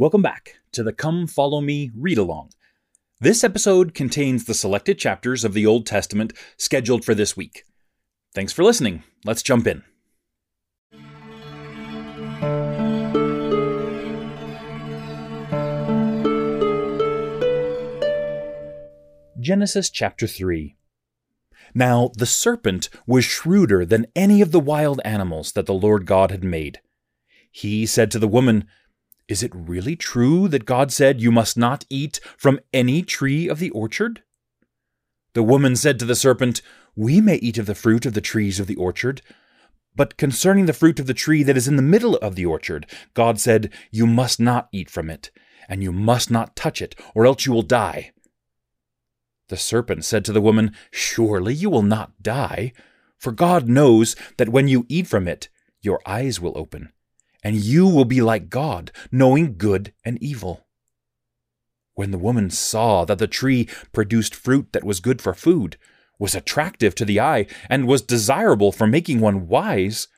Welcome back to the Come Follow Me read along. This episode contains the selected chapters of the Old Testament scheduled for this week. Thanks for listening. Let's jump in. Genesis chapter 3. Now the serpent was shrewder than any of the wild animals that the Lord God had made. He said to the woman, is it really true that God said, You must not eat from any tree of the orchard? The woman said to the serpent, We may eat of the fruit of the trees of the orchard. But concerning the fruit of the tree that is in the middle of the orchard, God said, You must not eat from it, and you must not touch it, or else you will die. The serpent said to the woman, Surely you will not die, for God knows that when you eat from it, your eyes will open and you will be like God, knowing good and evil. When the woman saw that the tree produced fruit that was good for food, was attractive to the eye, and was desirable for making one wise,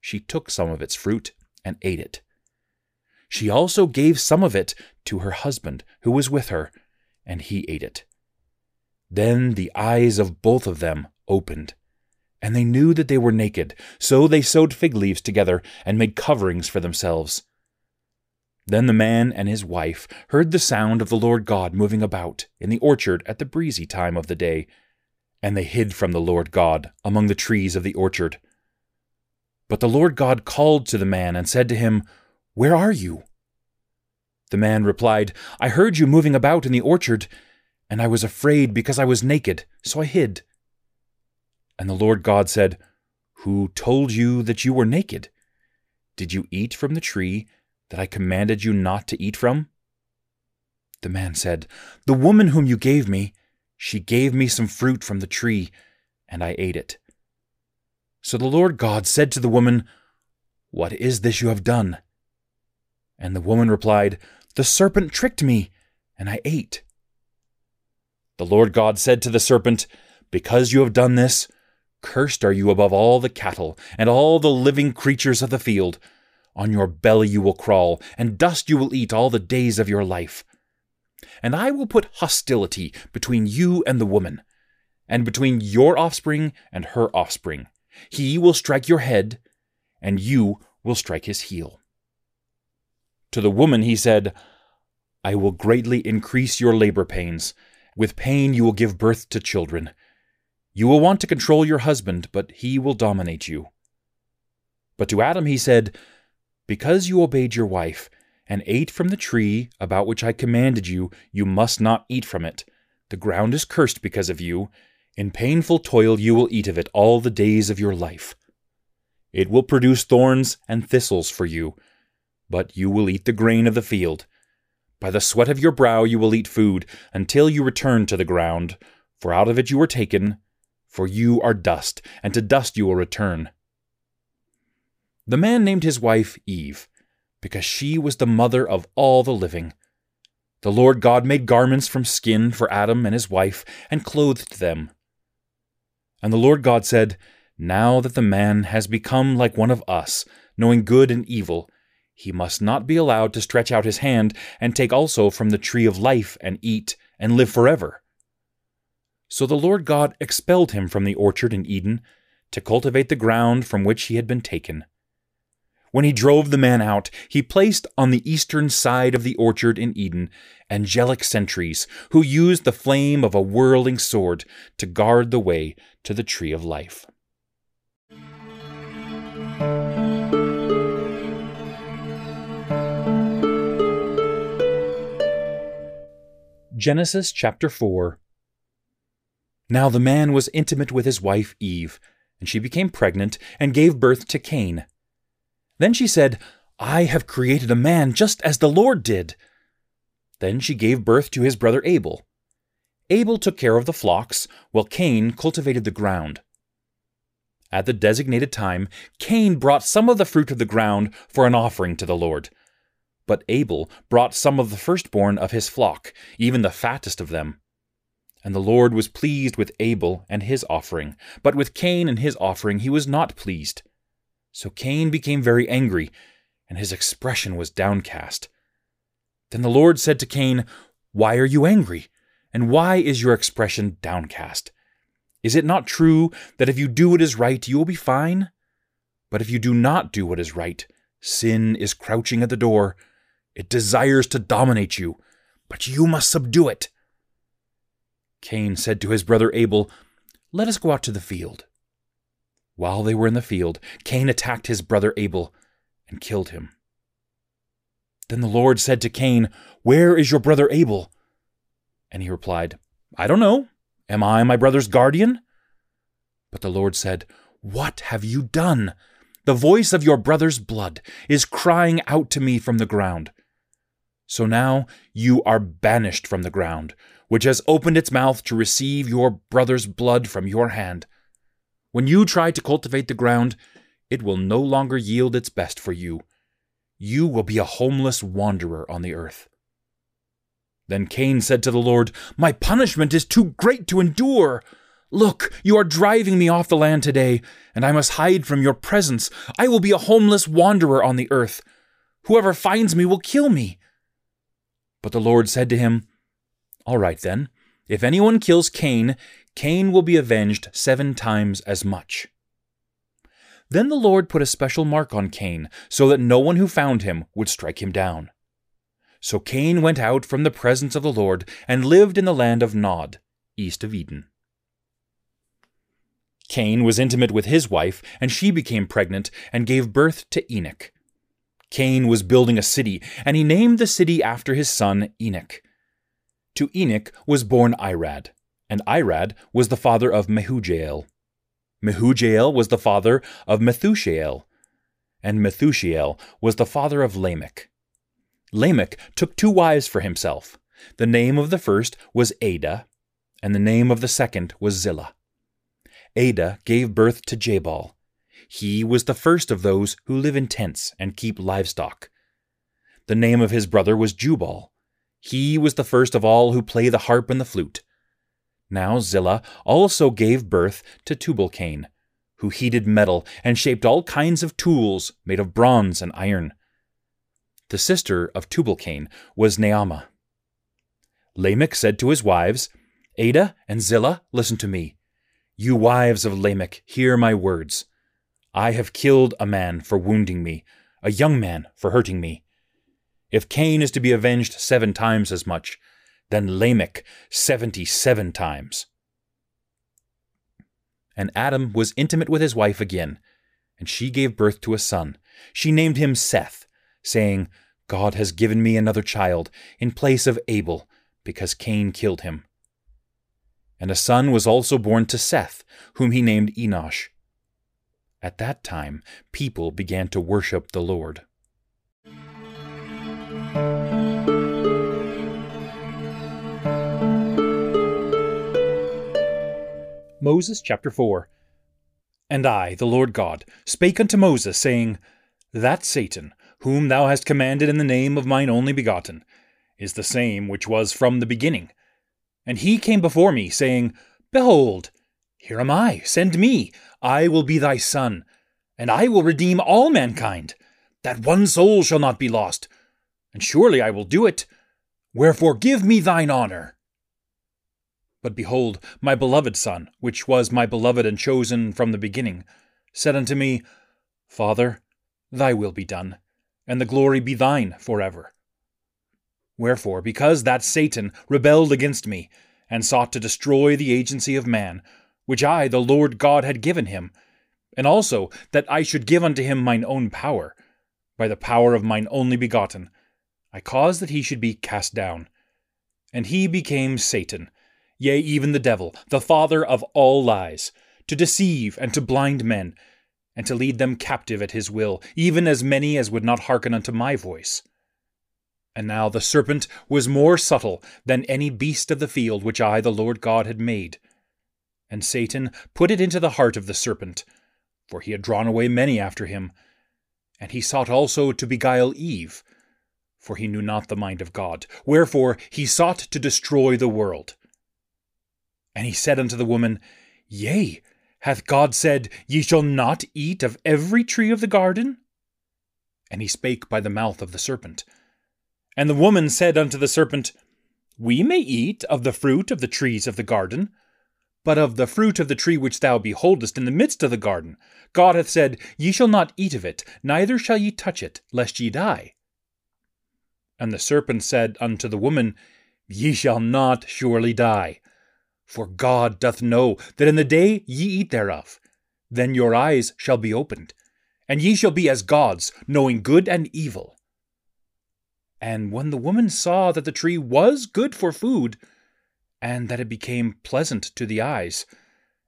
she took some of its fruit and ate it. She also gave some of it to her husband, who was with her, and he ate it. Then the eyes of both of them opened, and they knew that they were naked, so they sewed fig leaves together and made coverings for themselves. Then the man and his wife heard the sound of the Lord God moving about in the orchard at the breezy time of the day, and they hid from the Lord God among the trees of the orchard. But the Lord God called to the man and said to him, Where are you? The man replied, I heard you moving about in the orchard, and I was afraid because I was naked, so I hid. And the Lord God said, Who told you that you were naked? Did you eat from the tree that I commanded you not to eat from? The man said, The woman whom you gave me, she gave me some fruit from the tree, and I ate it. So the Lord God said to the woman, What is this you have done? And the woman replied, The serpent tricked me, and I ate. The Lord God said to the serpent, Because you have done this, Cursed are you above all the cattle and all the living creatures of the field. On your belly you will crawl, and dust you will eat all the days of your life. And I will put hostility between you and the woman, and between your offspring and her offspring. He will strike your head, and you will strike his heel. To the woman he said, I will greatly increase your labor pains. With pain you will give birth to children. You will want to control your husband, but he will dominate you. But to Adam he said, Because you obeyed your wife, and ate from the tree about which I commanded you, you must not eat from it. The ground is cursed because of you. In painful toil you will eat of it all the days of your life. It will produce thorns and thistles for you, but you will eat the grain of the field. By the sweat of your brow you will eat food, until you return to the ground, for out of it you were taken, for you are dust, and to dust you will return. The man named his wife Eve, because she was the mother of all the living. The Lord God made garments from skin for Adam and his wife, and clothed them. And the Lord God said, Now that the man has become like one of us, knowing good and evil, he must not be allowed to stretch out his hand and take also from the tree of life and eat and live forever. So the Lord God expelled him from the orchard in Eden to cultivate the ground from which he had been taken. When he drove the man out, he placed on the eastern side of the orchard in Eden angelic sentries who used the flame of a whirling sword to guard the way to the tree of life. Genesis chapter 4 now the man was intimate with his wife Eve, and she became pregnant and gave birth to Cain. Then she said, I have created a man just as the Lord did. Then she gave birth to his brother Abel. Abel took care of the flocks, while Cain cultivated the ground. At the designated time, Cain brought some of the fruit of the ground for an offering to the Lord. But Abel brought some of the firstborn of his flock, even the fattest of them. And the Lord was pleased with Abel and his offering, but with Cain and his offering he was not pleased. So Cain became very angry, and his expression was downcast. Then the Lord said to Cain, Why are you angry? And why is your expression downcast? Is it not true that if you do what is right, you will be fine? But if you do not do what is right, sin is crouching at the door. It desires to dominate you, but you must subdue it. Cain said to his brother Abel, Let us go out to the field. While they were in the field, Cain attacked his brother Abel and killed him. Then the Lord said to Cain, Where is your brother Abel? And he replied, I don't know. Am I my brother's guardian? But the Lord said, What have you done? The voice of your brother's blood is crying out to me from the ground. So now you are banished from the ground, which has opened its mouth to receive your brother's blood from your hand. When you try to cultivate the ground, it will no longer yield its best for you. You will be a homeless wanderer on the earth. Then Cain said to the Lord, My punishment is too great to endure. Look, you are driving me off the land today, and I must hide from your presence. I will be a homeless wanderer on the earth. Whoever finds me will kill me. But the Lord said to him, All right then, if anyone kills Cain, Cain will be avenged seven times as much. Then the Lord put a special mark on Cain, so that no one who found him would strike him down. So Cain went out from the presence of the Lord and lived in the land of Nod, east of Eden. Cain was intimate with his wife, and she became pregnant and gave birth to Enoch. Cain was building a city, and he named the city after his son Enoch. To Enoch was born Irad, and Irad was the father of Mehujael. Mehujael was the father of Methushael, and Methushael was the father of Lamech. Lamech took two wives for himself. The name of the first was Adah, and the name of the second was Zillah. Adah gave birth to Jabal. He was the first of those who live in tents and keep livestock. The name of his brother was Jubal. He was the first of all who play the harp and the flute. Now Zillah also gave birth to Tubal-Cain, who heated metal and shaped all kinds of tools made of bronze and iron. The sister of Tubal-Cain was Naamah. Lamech said to his wives, Adah and Zillah, listen to me. You wives of Lamech, hear my words. I have killed a man for wounding me, a young man for hurting me. If Cain is to be avenged seven times as much, then Lamech seventy seven times. And Adam was intimate with his wife again, and she gave birth to a son. She named him Seth, saying, God has given me another child in place of Abel, because Cain killed him. And a son was also born to Seth, whom he named Enosh. At that time, people began to worship the Lord. Moses chapter 4 And I, the Lord God, spake unto Moses, saying, That Satan, whom thou hast commanded in the name of mine only begotten, is the same which was from the beginning. And he came before me, saying, Behold, here am I, send me, I will be thy son, and I will redeem all mankind, that one soul shall not be lost, and surely I will do it. Wherefore give me thine honour. But behold, my beloved Son, which was my beloved and chosen from the beginning, said unto me, Father, thy will be done, and the glory be thine for ever. Wherefore, because that Satan rebelled against me, and sought to destroy the agency of man, which I, the Lord God, had given him, and also that I should give unto him mine own power, by the power of mine only begotten, I caused that he should be cast down. And he became Satan, yea, even the devil, the father of all lies, to deceive and to blind men, and to lead them captive at his will, even as many as would not hearken unto my voice. And now the serpent was more subtle than any beast of the field which I, the Lord God, had made. And Satan put it into the heart of the serpent, for he had drawn away many after him. And he sought also to beguile Eve, for he knew not the mind of God. Wherefore he sought to destroy the world. And he said unto the woman, Yea, hath God said, Ye shall not eat of every tree of the garden? And he spake by the mouth of the serpent. And the woman said unto the serpent, We may eat of the fruit of the trees of the garden. But of the fruit of the tree which thou beholdest in the midst of the garden, God hath said, Ye shall not eat of it, neither shall ye touch it, lest ye die. And the serpent said unto the woman, Ye shall not surely die. For God doth know that in the day ye eat thereof, then your eyes shall be opened, and ye shall be as gods, knowing good and evil. And when the woman saw that the tree was good for food, and that it became pleasant to the eyes,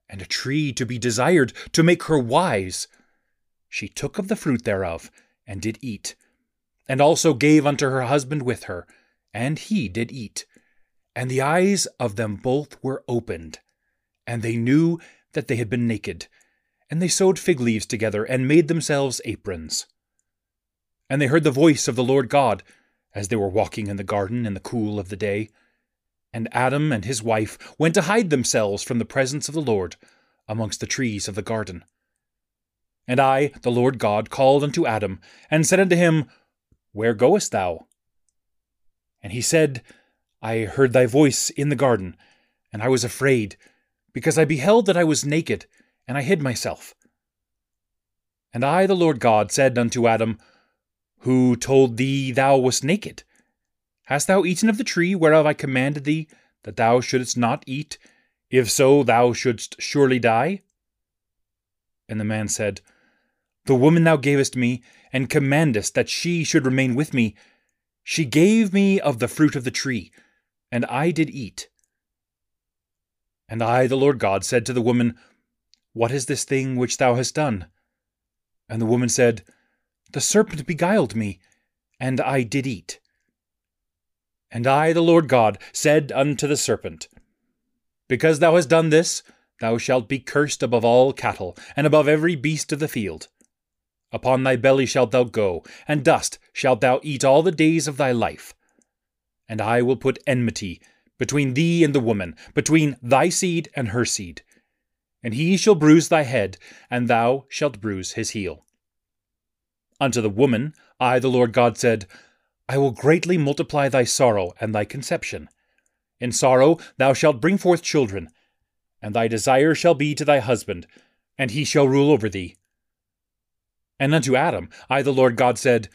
and a tree to be desired to make her wise, she took of the fruit thereof, and did eat, and also gave unto her husband with her, and he did eat. And the eyes of them both were opened, and they knew that they had been naked, and they sewed fig leaves together, and made themselves aprons. And they heard the voice of the Lord God, as they were walking in the garden in the cool of the day. And Adam and his wife went to hide themselves from the presence of the Lord amongst the trees of the garden. And I, the Lord God, called unto Adam, and said unto him, Where goest thou? And he said, I heard thy voice in the garden, and I was afraid, because I beheld that I was naked, and I hid myself. And I, the Lord God, said unto Adam, who told thee thou wast naked? Hast thou eaten of the tree whereof I commanded thee that thou shouldest not eat? If so, thou shouldst surely die. And the man said, The woman thou gavest me, and commandest that she should remain with me, she gave me of the fruit of the tree, and I did eat. And I, the Lord God, said to the woman, What is this thing which thou hast done? And the woman said, the serpent beguiled me, and I did eat. And I, the Lord God, said unto the serpent, Because thou hast done this, thou shalt be cursed above all cattle, and above every beast of the field. Upon thy belly shalt thou go, and dust shalt thou eat all the days of thy life. And I will put enmity between thee and the woman, between thy seed and her seed. And he shall bruise thy head, and thou shalt bruise his heel. Unto the woman, I, the Lord God, said, I will greatly multiply thy sorrow and thy conception. In sorrow thou shalt bring forth children, and thy desire shall be to thy husband, and he shall rule over thee. And unto Adam, I, the Lord God, said,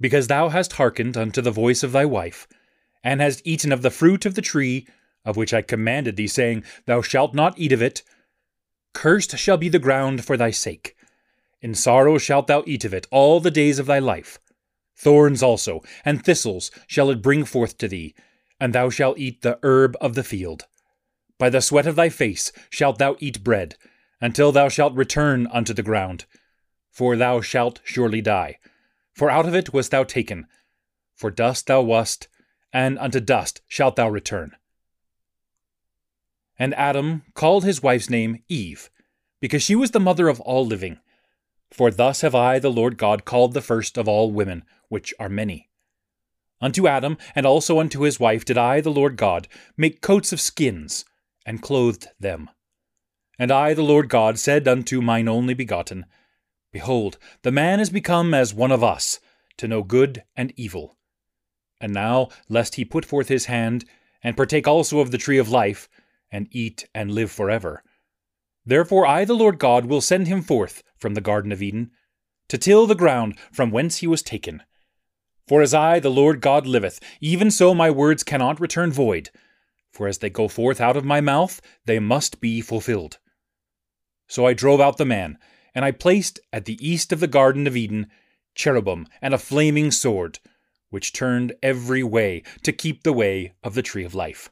Because thou hast hearkened unto the voice of thy wife, and hast eaten of the fruit of the tree of which I commanded thee, saying, Thou shalt not eat of it, cursed shall be the ground for thy sake. In sorrow shalt thou eat of it all the days of thy life. Thorns also and thistles shall it bring forth to thee, and thou shalt eat the herb of the field. By the sweat of thy face shalt thou eat bread, until thou shalt return unto the ground. For thou shalt surely die. For out of it wast thou taken. For dust thou wast, and unto dust shalt thou return. And Adam called his wife's name Eve, because she was the mother of all living. For thus have I, the Lord God, called the first of all women, which are many. Unto Adam, and also unto his wife, did I, the Lord God, make coats of skins, and clothed them. And I, the Lord God, said unto mine only begotten, Behold, the man is become as one of us, to know good and evil. And now, lest he put forth his hand, and partake also of the tree of life, and eat and live for ever. Therefore I, the Lord God, will send him forth from the Garden of Eden, to till the ground from whence he was taken. For as I, the Lord God, liveth, even so my words cannot return void, for as they go forth out of my mouth, they must be fulfilled. So I drove out the man, and I placed at the east of the Garden of Eden cherubim and a flaming sword, which turned every way to keep the way of the tree of life.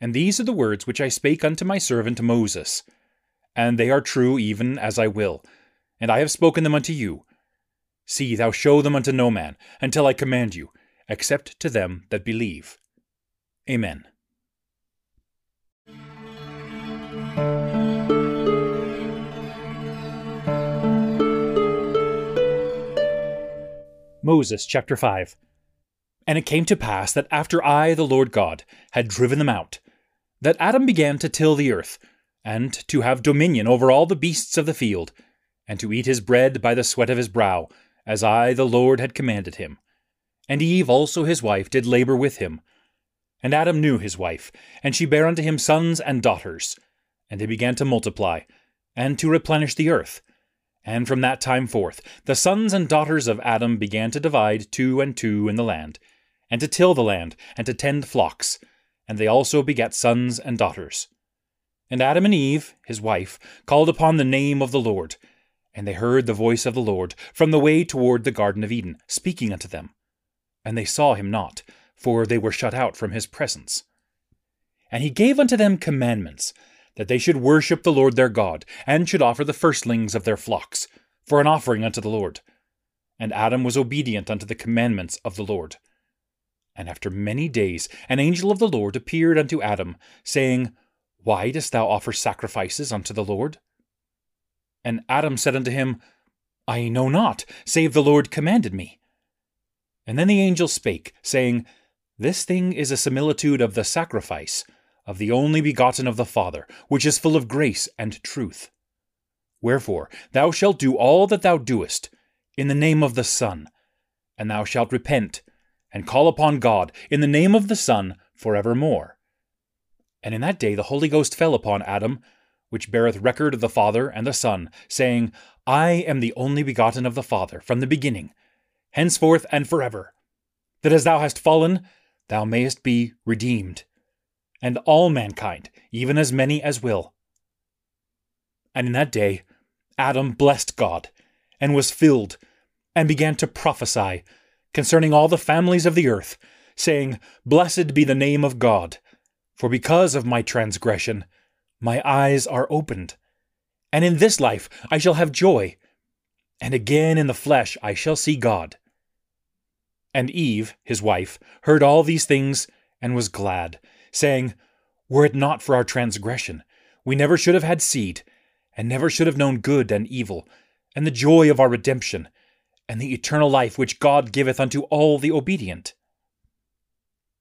And these are the words which I spake unto my servant Moses. And they are true even as I will. And I have spoken them unto you. See, thou show them unto no man, until I command you, except to them that believe. Amen. Moses chapter 5 And it came to pass that after I, the Lord God, had driven them out, that Adam began to till the earth, and to have dominion over all the beasts of the field, and to eat his bread by the sweat of his brow, as I the Lord had commanded him. And Eve also his wife did labor with him. And Adam knew his wife, and she bare unto him sons and daughters. And they began to multiply, and to replenish the earth. And from that time forth, the sons and daughters of Adam began to divide two and two in the land, and to till the land, and to tend flocks. And they also begat sons and daughters. And Adam and Eve, his wife, called upon the name of the Lord. And they heard the voice of the Lord from the way toward the Garden of Eden, speaking unto them. And they saw him not, for they were shut out from his presence. And he gave unto them commandments, that they should worship the Lord their God, and should offer the firstlings of their flocks, for an offering unto the Lord. And Adam was obedient unto the commandments of the Lord. And after many days an angel of the Lord appeared unto Adam, saying, Why dost thou offer sacrifices unto the Lord? And Adam said unto him, I know not, save the Lord commanded me. And then the angel spake, saying, This thing is a similitude of the sacrifice of the only begotten of the Father, which is full of grace and truth. Wherefore, thou shalt do all that thou doest in the name of the Son, and thou shalt repent, and call upon God in the name of the Son for evermore. And in that day the Holy Ghost fell upon Adam, which beareth record of the Father and the Son, saying, I am the only begotten of the Father from the beginning, henceforth and forever, that as thou hast fallen, thou mayest be redeemed and all mankind, even as many as will. And in that day Adam blessed God, and was filled, and began to prophesy concerning all the families of the earth, saying, Blessed be the name of God, for because of my transgression my eyes are opened, and in this life I shall have joy, and again in the flesh I shall see God. And Eve, his wife, heard all these things, and was glad saying, Were it not for our transgression, we never should have had seed, and never should have known good and evil, and the joy of our redemption, and the eternal life which God giveth unto all the obedient.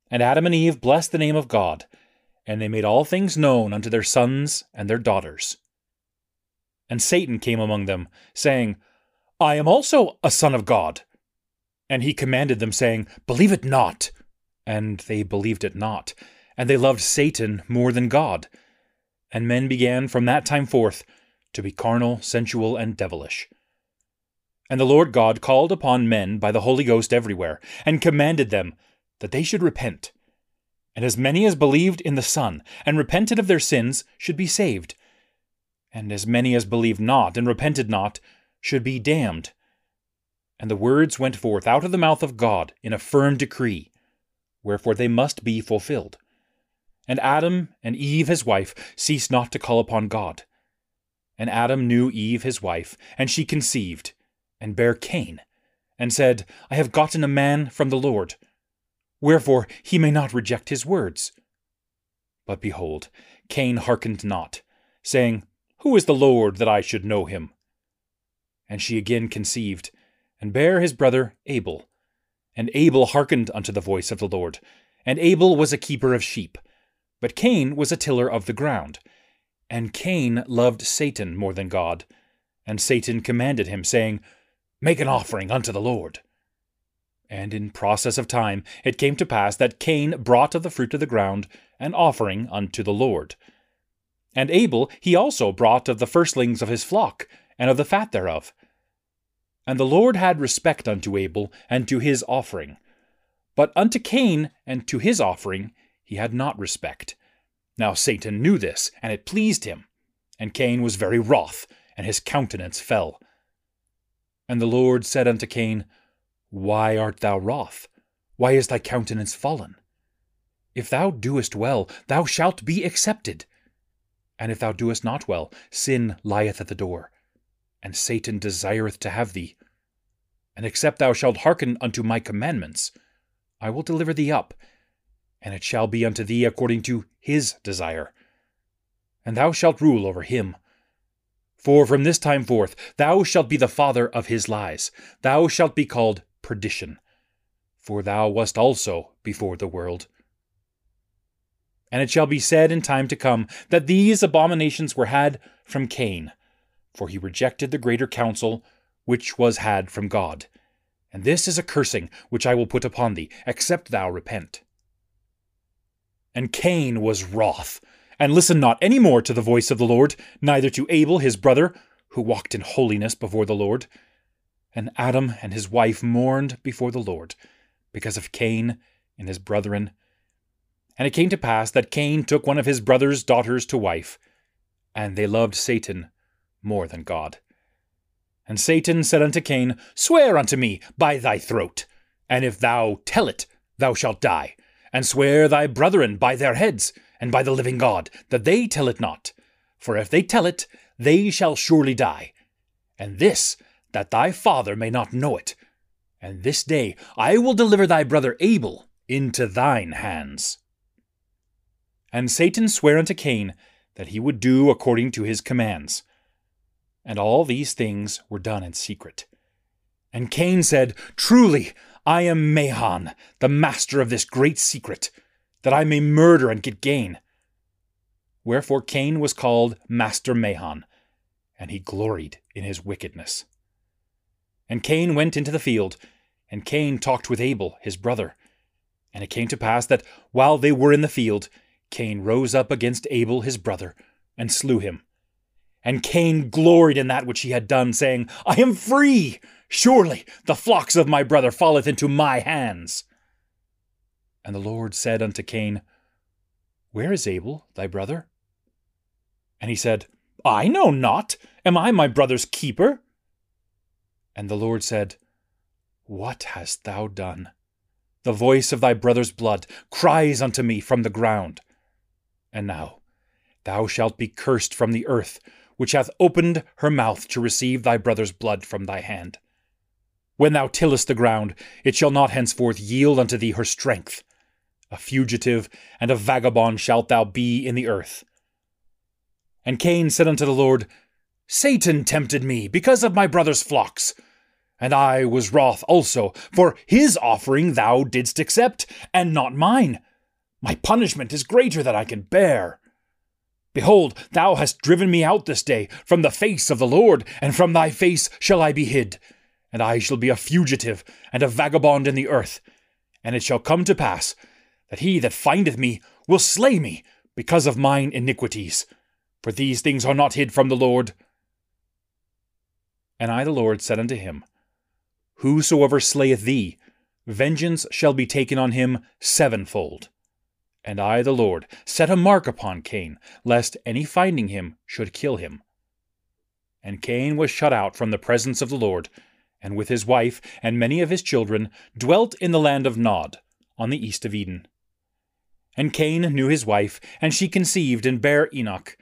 And Adam and Eve blessed the name of God, and they made all things known unto their sons and their daughters. And Satan came among them, saying, I am also a son of God. And he commanded them, saying, Believe it not. And they believed it not and they loved Satan more than God. And men began from that time forth to be carnal, sensual, and devilish. And the Lord God called upon men by the Holy Ghost everywhere, and commanded them that they should repent. And as many as believed in the Son, and repented of their sins, should be saved. And as many as believed not, and repented not, should be damned. And the words went forth out of the mouth of God in a firm decree, wherefore they must be fulfilled. And Adam and Eve his wife ceased not to call upon God. And Adam knew Eve his wife, and she conceived, and bare Cain, and said, I have gotten a man from the Lord. Wherefore he may not reject his words. But behold, Cain hearkened not, saying, Who is the Lord that I should know him? And she again conceived, and bare his brother Abel. And Abel hearkened unto the voice of the Lord. And Abel was a keeper of sheep, but Cain was a tiller of the ground. And Cain loved Satan more than God. And Satan commanded him, saying, Make an offering unto the Lord. And in process of time it came to pass that Cain brought of the fruit of the ground an offering unto the Lord. And Abel he also brought of the firstlings of his flock, and of the fat thereof. And the Lord had respect unto Abel and to his offering. But unto Cain and to his offering he had not respect. Now Satan knew this, and it pleased him. And Cain was very wroth, and his countenance fell. And the Lord said unto Cain, Why art thou wroth? Why is thy countenance fallen? If thou doest well, thou shalt be accepted. And if thou doest not well, sin lieth at the door, and Satan desireth to have thee. And except thou shalt hearken unto my commandments, I will deliver thee up, and it shall be unto thee according to his desire. And thou shalt rule over him. For from this time forth thou shalt be the father of his lies, thou shalt be called perdition, for thou wast also before the world. And it shall be said in time to come that these abominations were had from Cain, for he rejected the greater counsel which was had from God, And this is a cursing which I will put upon thee, except thou repent. And Cain was wroth, and listened not any more to the voice of the Lord, neither to Abel his brother, who walked in holiness before the Lord. And Adam and his wife mourned before the Lord, because of Cain and his brethren. And it came to pass that Cain took one of his brother's daughters to wife, and they loved Satan more than God. And Satan said unto Cain, Swear unto me by thy throat, and if thou tell it, thou shalt die. And swear thy brethren by their heads, and by the living God, that they tell it not. For if they tell it, they shall surely die. And this, that thy father may not know it. And this day I will deliver thy brother Abel into thine hands. And Satan sware unto Cain that he would do according to his commands. And all these things were done in secret. And Cain said, Truly, I am Mahan, the master of this great secret, that I may murder and get gain. Wherefore Cain was called Master Mahan, and he gloried in his wickedness. And Cain went into the field, and Cain talked with Abel, his brother. And it came to pass that while they were in the field, Cain rose up against Abel his brother, and slew him. And Cain gloried in that which he had done, saying, I am free! Surely the flocks of my brother falleth into my hands. And the Lord said unto Cain, Where is Abel thy brother? And he said, I know not. Am I my brother's keeper? And the Lord said, What hast thou done? The voice of thy brother's blood cries unto me from the ground. And now thou shalt be cursed from the earth, which hath opened her mouth to receive thy brother's blood from thy hand. When thou tillest the ground, it shall not henceforth yield unto thee her strength. A fugitive and a vagabond shalt thou be in the earth. And Cain said unto the Lord, Satan tempted me because of my brother's flocks. And I was wroth also, for his offering thou didst accept, and not mine. My punishment is greater than I can bear. Behold, thou hast driven me out this day from the face of the Lord, and from thy face shall I be hid. And I shall be a fugitive and a vagabond in the earth. And it shall come to pass that he that findeth me will slay me because of mine iniquities. For these things are not hid from the Lord. And I, the Lord, said unto him, Whosoever slayeth thee, vengeance shall be taken on him sevenfold. And I, the Lord, set a mark upon Cain, lest any finding him should kill him. And Cain was shut out from the presence of the Lord, and with his wife and many of his children dwelt in the land of Nod, on the east of Eden. And Cain knew his wife, and she conceived and bare Enoch.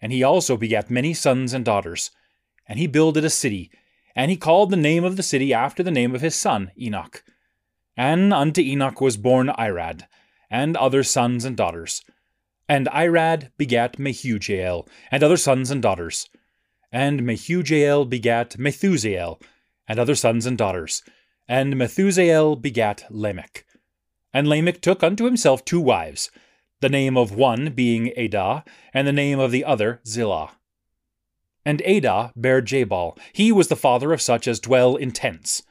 And he also begat many sons and daughters. And he builded a city, and he called the name of the city after the name of his son, Enoch. And unto Enoch was born Irad, and other sons and daughters. And Irad begat Mehujael, and other sons and daughters. And Mehujael begat Methusael, and other sons and daughters. And Methusael begat Lamech. And Lamech took unto himself two wives, the name of one being Adah, and the name of the other Zillah. And Adah bare Jabal. He was the father of such as dwell in tents.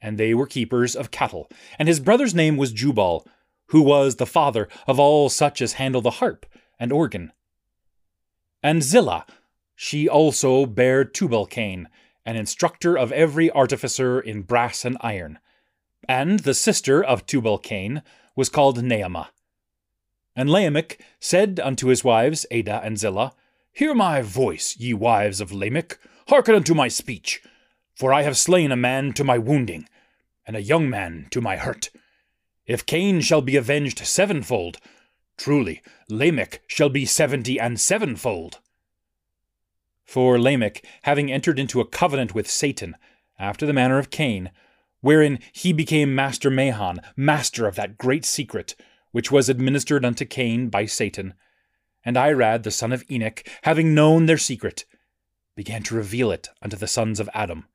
And they were keepers of cattle. And his brother's name was Jubal, who was the father of all such as handle the harp and organ. And Zillah, she also bare Tubal-Cain, an instructor of every artificer in brass and iron. And the sister of Tubal-Cain was called Naamah. And Lamech said unto his wives, Adah and Zillah, Hear my voice, ye wives of Lamech, hearken unto my speech. For I have slain a man to my wounding, and a young man to my hurt. If Cain shall be avenged sevenfold, truly Lamech shall be seventy and sevenfold. For Lamech, having entered into a covenant with Satan, after the manner of Cain, wherein he became Master Mahan, master of that great secret, which was administered unto Cain by Satan, and Irad the son of Enoch, having known their secret, began to reveal it unto the sons of Adam.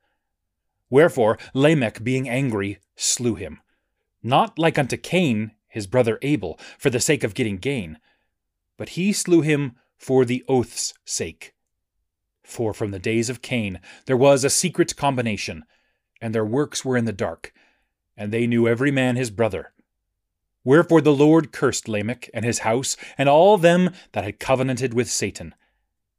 Wherefore Lamech, being angry, slew him not like unto Cain, his brother Abel, for the sake of getting gain, but he slew him for the oath's sake. For from the days of Cain there was a secret combination, and their works were in the dark, and they knew every man his brother. Wherefore the Lord cursed Lamech and his house, and all them that had covenanted with Satan.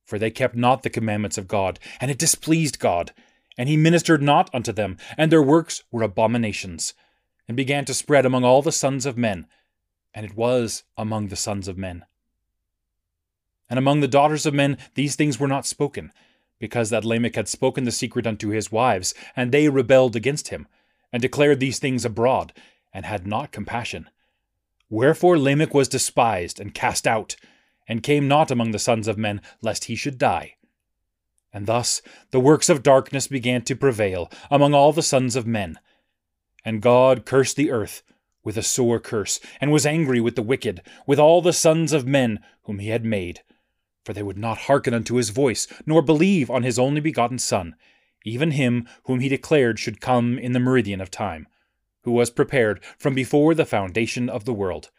For they kept not the commandments of God, and it displeased God, and he ministered not unto them, and their works were abominations, and began to spread among all the sons of men, and it was among the sons of men. And among the daughters of men these things were not spoken, because that Lamech had spoken the secret unto his wives, and they rebelled against him, and declared these things abroad, and had not compassion. Wherefore Lamech was despised and cast out, and came not among the sons of men, lest he should die. And thus the works of darkness began to prevail among all the sons of men. And God cursed the earth with a sore curse, and was angry with the wicked, with all the sons of men whom he had made for they would not hearken unto his voice, nor believe on his only begotten Son, even him whom he declared should come in the meridian of time, who was prepared from before the foundation of the world.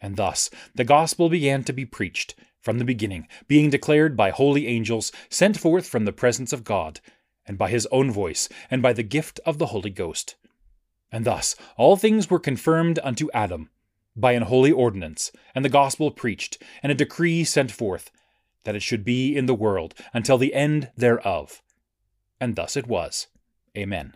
And thus the gospel began to be preached, from the beginning, being declared by holy angels sent forth from the presence of God, and by his own voice, and by the gift of the Holy Ghost. And thus all things were confirmed unto Adam by an holy ordinance, and the gospel preached, and a decree sent forth, that it should be in the world until the end thereof. And thus it was. Amen.